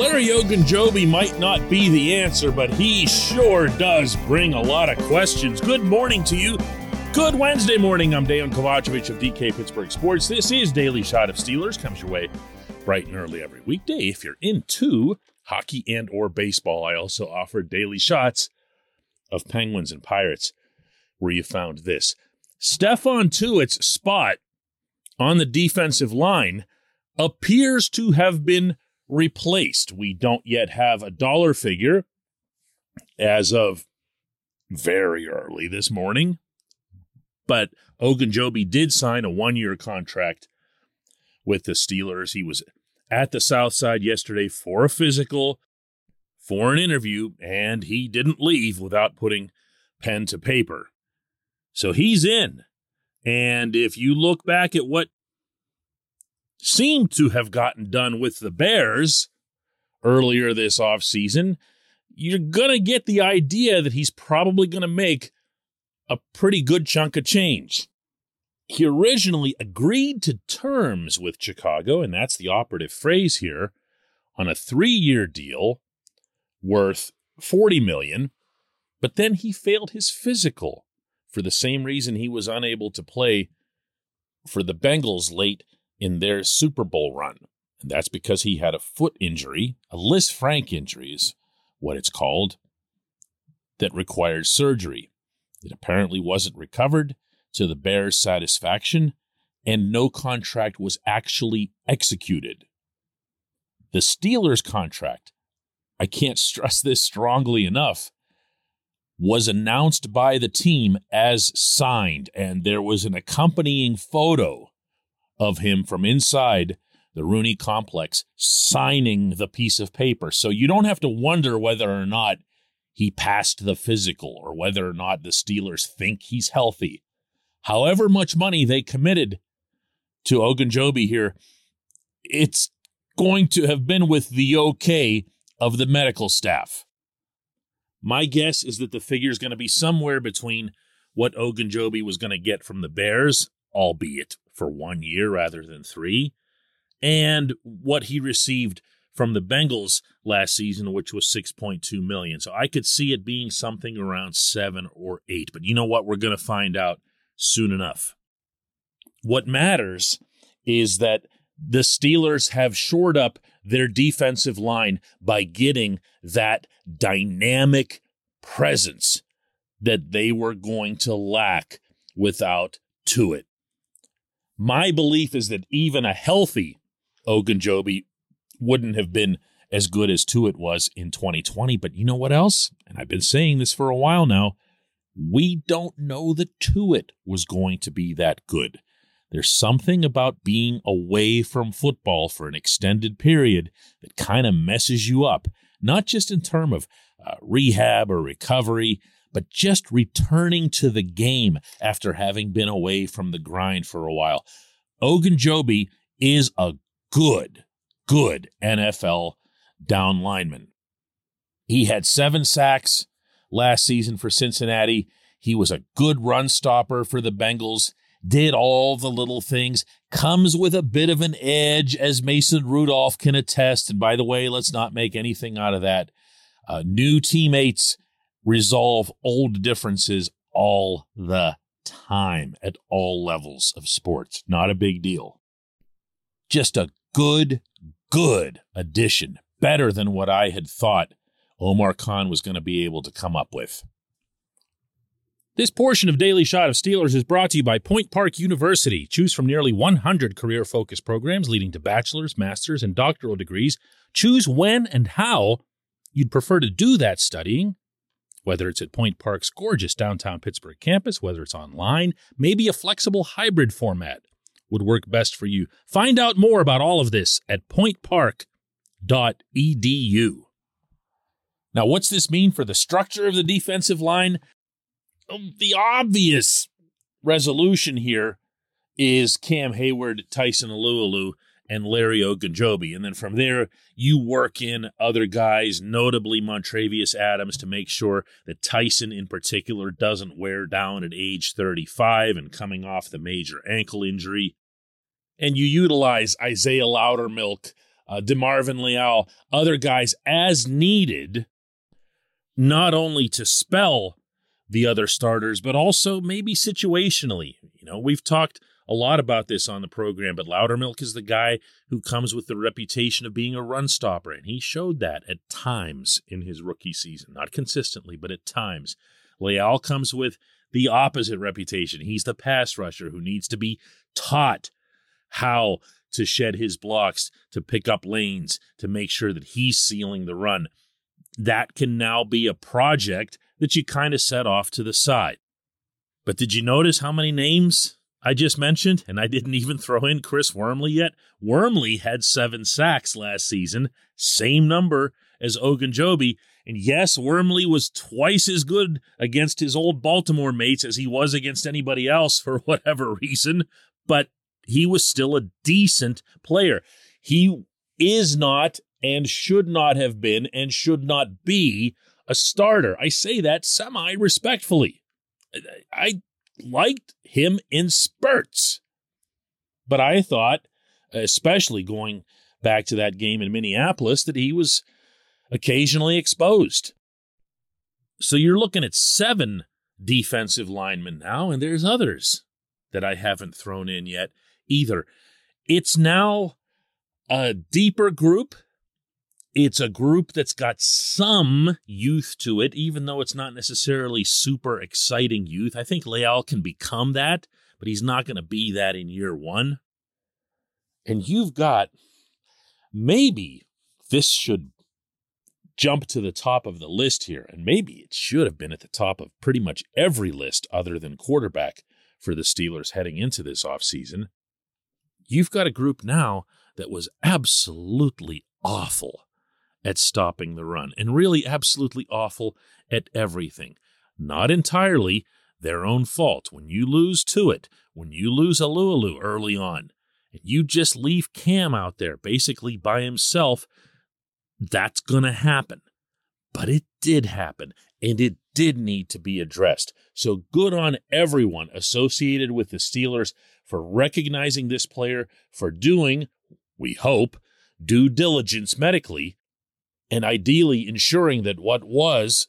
Larry Ogunjobi might not be the answer, but he sure does bring a lot of questions. Good morning to you. Good Wednesday morning. I'm Dejan Kovacevic of DK Pittsburgh Sports. This is Daily Shot of Steelers. Comes your way bright and early every weekday. If you're into hockey and or baseball, I also offer daily shots of Penguins and Pirates, where you found this. Stephon Tuitt's spot on the defensive line appears to have been replaced. We don't yet have a dollar figure as of very early this morning, but Ogunjobi did sign a one year contract with the Steelers. He was at the South Side yesterday for a physical, for an interview, and he didn't leave without putting pen to paper. So he's in. And if you look back at what seemed to have gotten done with the Bears earlier this offseason, you're going to get the idea that he's probably going to make a pretty good chunk of change. He originally agreed to terms with Chicago, and that's the operative phrase here, on a three-year deal worth 40 million, but then he failed his physical for the same reason he was unable to play for the Bengals late in their Super Bowl run. And that's because he had a foot injury, a Lisfranc injury is what it's called, that required surgery. It apparently wasn't recovered to the Bears' satisfaction, and no contract was actually executed. The Steelers' contract, I can't stress this strongly enough, was announced by the team as signed, and there was an accompanying photo of him from inside the Rooney complex signing the piece of paper. So you don't have to wonder whether or not he passed the physical or whether or not the Steelers think he's healthy. However much money they committed to Ogunjobi here, it's going to have been with the okay of the medical staff. My guess is that the figure is going to be somewhere between what Ogunjobi was going to get from the Bears, albeit for one year rather than three, and what he received from the Bengals last season, which was 6.2 million. So I could see it being something around seven or eight. But you know what? We're going to find out soon enough. What matters is that the Steelers have shored up their defensive line by getting that dynamic presence that they were going to lack without Tuitt. My belief is that even a healthy Ogunjobi wouldn't have been as good as Tuitt was in 2020. But you know what else? And I've been saying this for a while now. We don't know that Tuitt was going to be that good. There's something about being away from football for an extended period that kind of messes you up, not just in terms of uh, rehab or recovery, but just returning to the game after having been away from the grind for a while. Ogunjobi is a good, good NFL down lineman. He had seven sacks last season for Cincinnati. He was a good run stopper for the Bengals, did all the little things, comes with a bit of an edge, as Mason Rudolph can attest. And by the way, let's not make anything out of that. Uh, new teammates resolve old differences all the time at all levels of sports. Not a big deal. Just a good, good addition. Better than what I had thought Omar Khan was going to be able to come up with. This portion of Daily Shot of Steelers is brought to you by Point Park University. Choose from nearly 100 career focused programs leading to bachelor's, master's, and doctoral degrees. Choose when and how you'd prefer to do that studying, whether it's at Point Park's gorgeous downtown Pittsburgh campus, whether it's online, maybe a flexible hybrid format would work best for you. Find out more about all of this at pointpark.edu. Now, what's this mean for the structure of the defensive line? Um, the obvious resolution here is Cam Hayward, Tyson Alualu, and Larry Ogunjobi. And then from there, you work in other guys, notably Montravius Adams, to make sure that Tyson in particular doesn't wear down at age 35 and coming off the major ankle injury. And you utilize Isaiah Loudermilk, uh, DeMarvin Leal, other guys as needed, not only to spell the other starters, but also maybe situationally. You know, we've talked a lot about this on the program, but Loudermilk is the guy who comes with the reputation of being a run stopper, and he showed that at times in his rookie season. Not consistently, but at times. Leal comes with the opposite reputation. He's the pass rusher who needs to be taught how to shed his blocks, to pick up lanes, to make sure that he's sealing the run. That can now be a project that you kind of set off to the side. But did you notice how many names I just mentioned? And I didn't even throw in Chris Wormley yet. Wormley had seven sacks last season, same number as Ogunjobi. And yes, Wormley was twice as good against his old Baltimore mates as he was against anybody else for whatever reason, but he was still a decent player. He is not and should not have been and should not be a starter. I say that semi respectfully. I liked him in spurts. But I thought, especially going back to that game in Minneapolis, that he was occasionally exposed. So you're looking at seven defensive linemen now, and there's others that I haven't thrown in yet either. It's now a deeper group it's a group that's got some youth to it, even though it's not necessarily super exciting youth. I think Leal can become that, but he's not going to be that in year one. And you've got maybe this should jump to the top of the list here, and maybe it should have been at the top of pretty much every list other than quarterback for the Steelers heading into this offseason. You've got a group now that was absolutely awful at stopping the run and really absolutely awful at everything. Not entirely their own fault. When you lose Tuitt, when you lose a Alualu early on, and you just leave Cam out there basically by himself, that's going to happen. But it did happen, and it did need to be addressed. So good on everyone associated with the Steelers for recognizing this player, for doing, we hope, due diligence medically and ideally ensuring that what was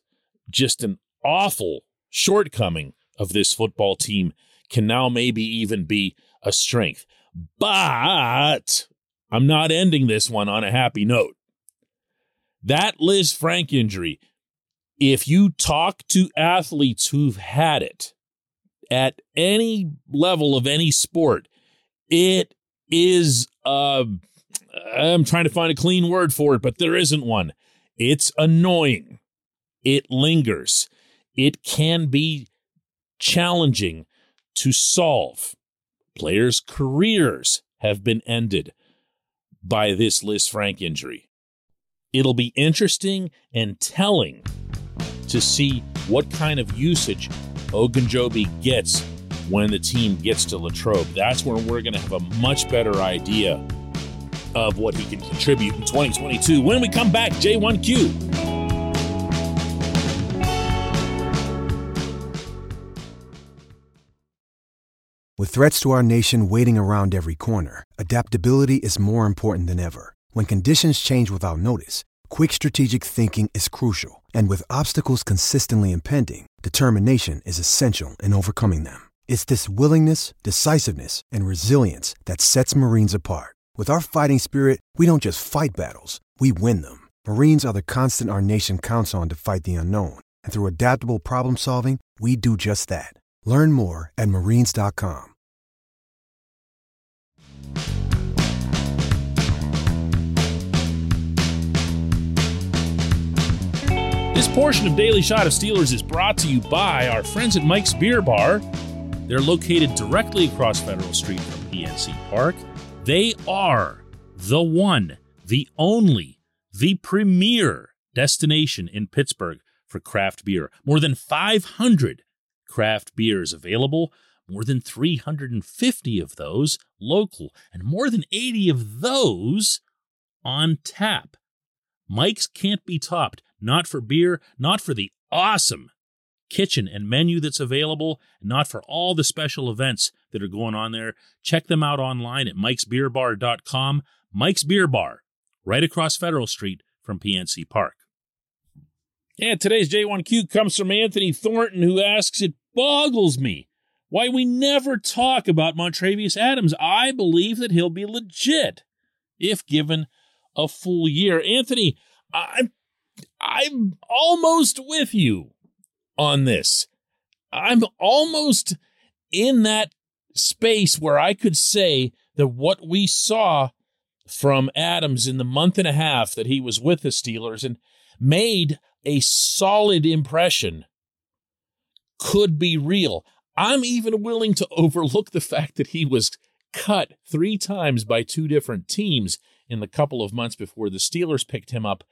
just an awful shortcoming of this football team can now maybe even be a strength. But I'm not ending this one on a happy note. That Liz Lisfranc injury, if you talk to athletes who've had it at any level of any sport, it is uh, I'm trying to find a clean word for it, but there isn't one. It's annoying. It lingers. It can be challenging to solve. Players' careers have been ended by this Lisfranc injury. It'll be interesting and telling to see what kind of usage Ogunjobi gets when the team gets to Latrobe. That's when we're going to have a much better idea of what he can contribute in 2022. When we come back, J1Q. With threats to our nation waiting around every corner, adaptability is more important than ever. When conditions change without notice, quick strategic thinking is crucial. And with obstacles consistently impending, determination is essential in overcoming them. It's this willingness, decisiveness, and resilience that sets Marines apart. With our fighting spirit, we don't just fight battles, we win them. Marines are the constant our nation counts on to fight the unknown. And through adaptable problem solving, we do just that. Learn more at marines.com. This portion of Daily Shot of Steelers is brought to you by our friends at Mike's Beer Bar. They're located directly across Federal Street from PNC Park. They are the one, the only, the premier destination in Pittsburgh for craft beer. More than 500 craft beers available, more than 350 of those local, and more than 80 of those on tap. Mike's can't be topped, not for beer, not for the awesome kitchen and menu that's available, not for all the special events that are going on there. Check them out online at mikesbeerbar.com. Mike's Beer Bar, right across Federal Street from PNC Park. And today's J1Q comes from Anthony Thornton, who asks, It boggles me why we never talk about Montravius Adams. I believe that he'll be legit if given a full year. Anthony, I'm I'm almost with you on this. I'm almost in that space where I could say that what we saw from Adams in the month and a half that he was with the Steelers and made a solid impression could be real. I'm even willing to overlook the fact that he was cut three times by two different teams in the couple of months before the Steelers picked him up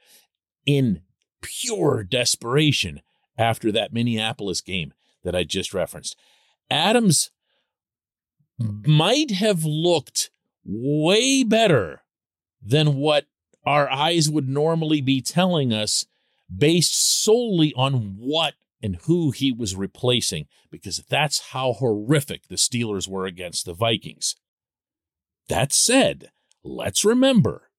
in pure desperation after that Minneapolis game that I just referenced. Adams might have looked way better than what our eyes would normally be telling us based solely on what and who he was replacing, because that's how horrific the Steelers were against the Vikings. That said, let's remember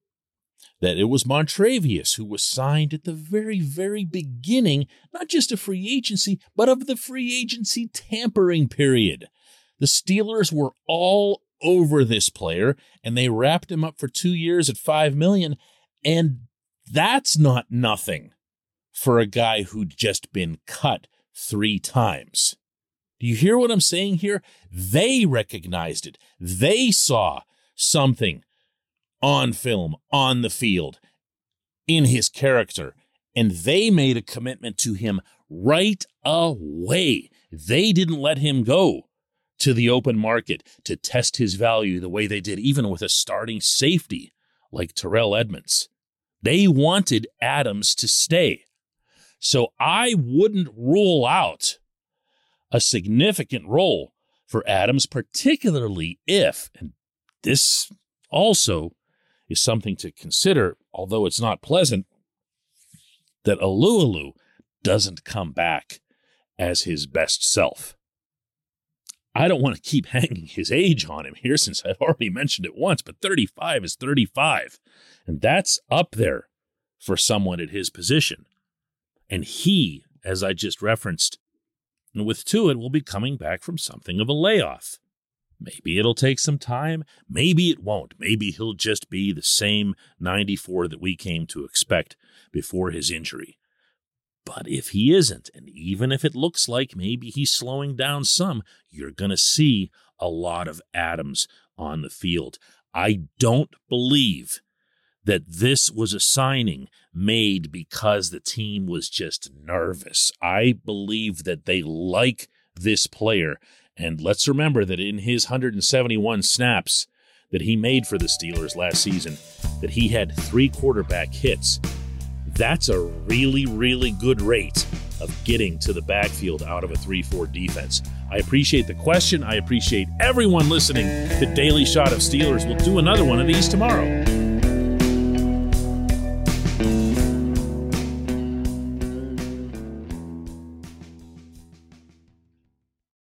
that it was Montravius who was signed at the very, very beginning, not just of free agency, but of the free agency tampering period. The Steelers were all over this player and they wrapped him up for two years at five million. And that's not nothing for a guy who'd just been cut three times. Do you hear what I'm saying here? They recognized it. They saw something on film, on the field, in his character. And they made a commitment to him right away. They didn't let him go to the open market to test his value the way they did, even with a starting safety like Terrell Edmunds. They wanted Adams to stay. So I wouldn't rule out a significant role for Adams, particularly if, and this also is something to consider, although it's not pleasant, that Alualu doesn't come back as his best self. I don't want to keep hanging his age on him here since I've already mentioned it once, but 35 is 35. And that's up there for someone at his position. And he, as I just referenced, and with Tuitt will be coming back from something of a layoff. Maybe it'll take some time. Maybe it won't. Maybe he'll just be the same 94 that we came to expect before his injury. But if he isn't, and even if it looks like maybe he's slowing down some, you're going to see a lot of Adams on the field. I don't believe that this was a signing made because the team was just nervous. I believe that they like this player and let's remember that in his 171 snaps that he made for the Steelers last season, that he had three quarterback hits. That's a really, really good rate of getting to the backfield out of a 3 4 defense. I appreciate the question. I appreciate everyone listening to Daily Shot of Steelers. We'll do another one of these tomorrow.